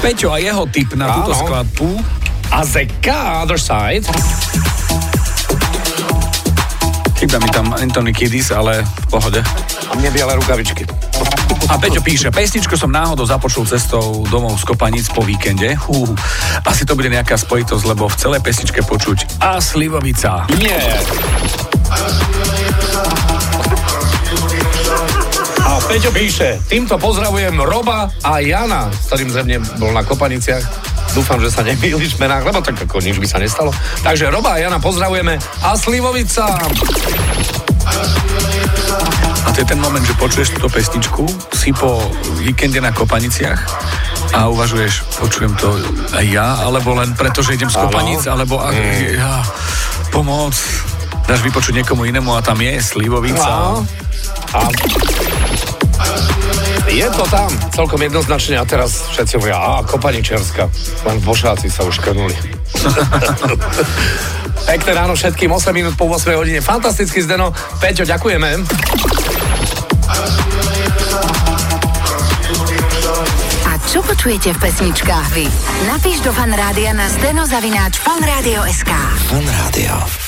Peťo a jeho tip na túto Áno. skladbu. Azeka, other side. Chýba mi tam Anthony Kiddis, ale v pohode. A mne biele rukavičky. A Peťo píše, pesničku som náhodou započul cestou domov z Kopanic po víkende. Hú, asi to bude nejaká spojitosť, lebo v celej pesničke počuť a Slivovica. Nie. A Peťo píše, týmto pozdravujem Roba a Jana, s ktorým zrejme bol na Kopaniciach. Dúfam, že sa nemýliš menách, lebo tak ako nič by sa nestalo. Takže Roba a Jana pozdravujeme a Slivovica. A to je ten moment, že počuješ túto pesničku, si po víkende na Kopaniciach a uvažuješ, počujem to aj ja, alebo len preto, že idem z. Kopanic, alebo a, ja, pomoc, dáš vypočuť niekomu inému a tam je Slivovica. No. A je to tam celkom jednoznačne a teraz všetci hovoria, a Kopaničerská, len bošáci sa už krnuli. Pekné ráno všetkým, 8 minút po 8 hodine. Fantastický Zdeno. Peťo, ďakujeme. A čo počujete v pesničkách vy? Napíš do fanrádia na steno zavináč fanradio.sk. Fan Rádio.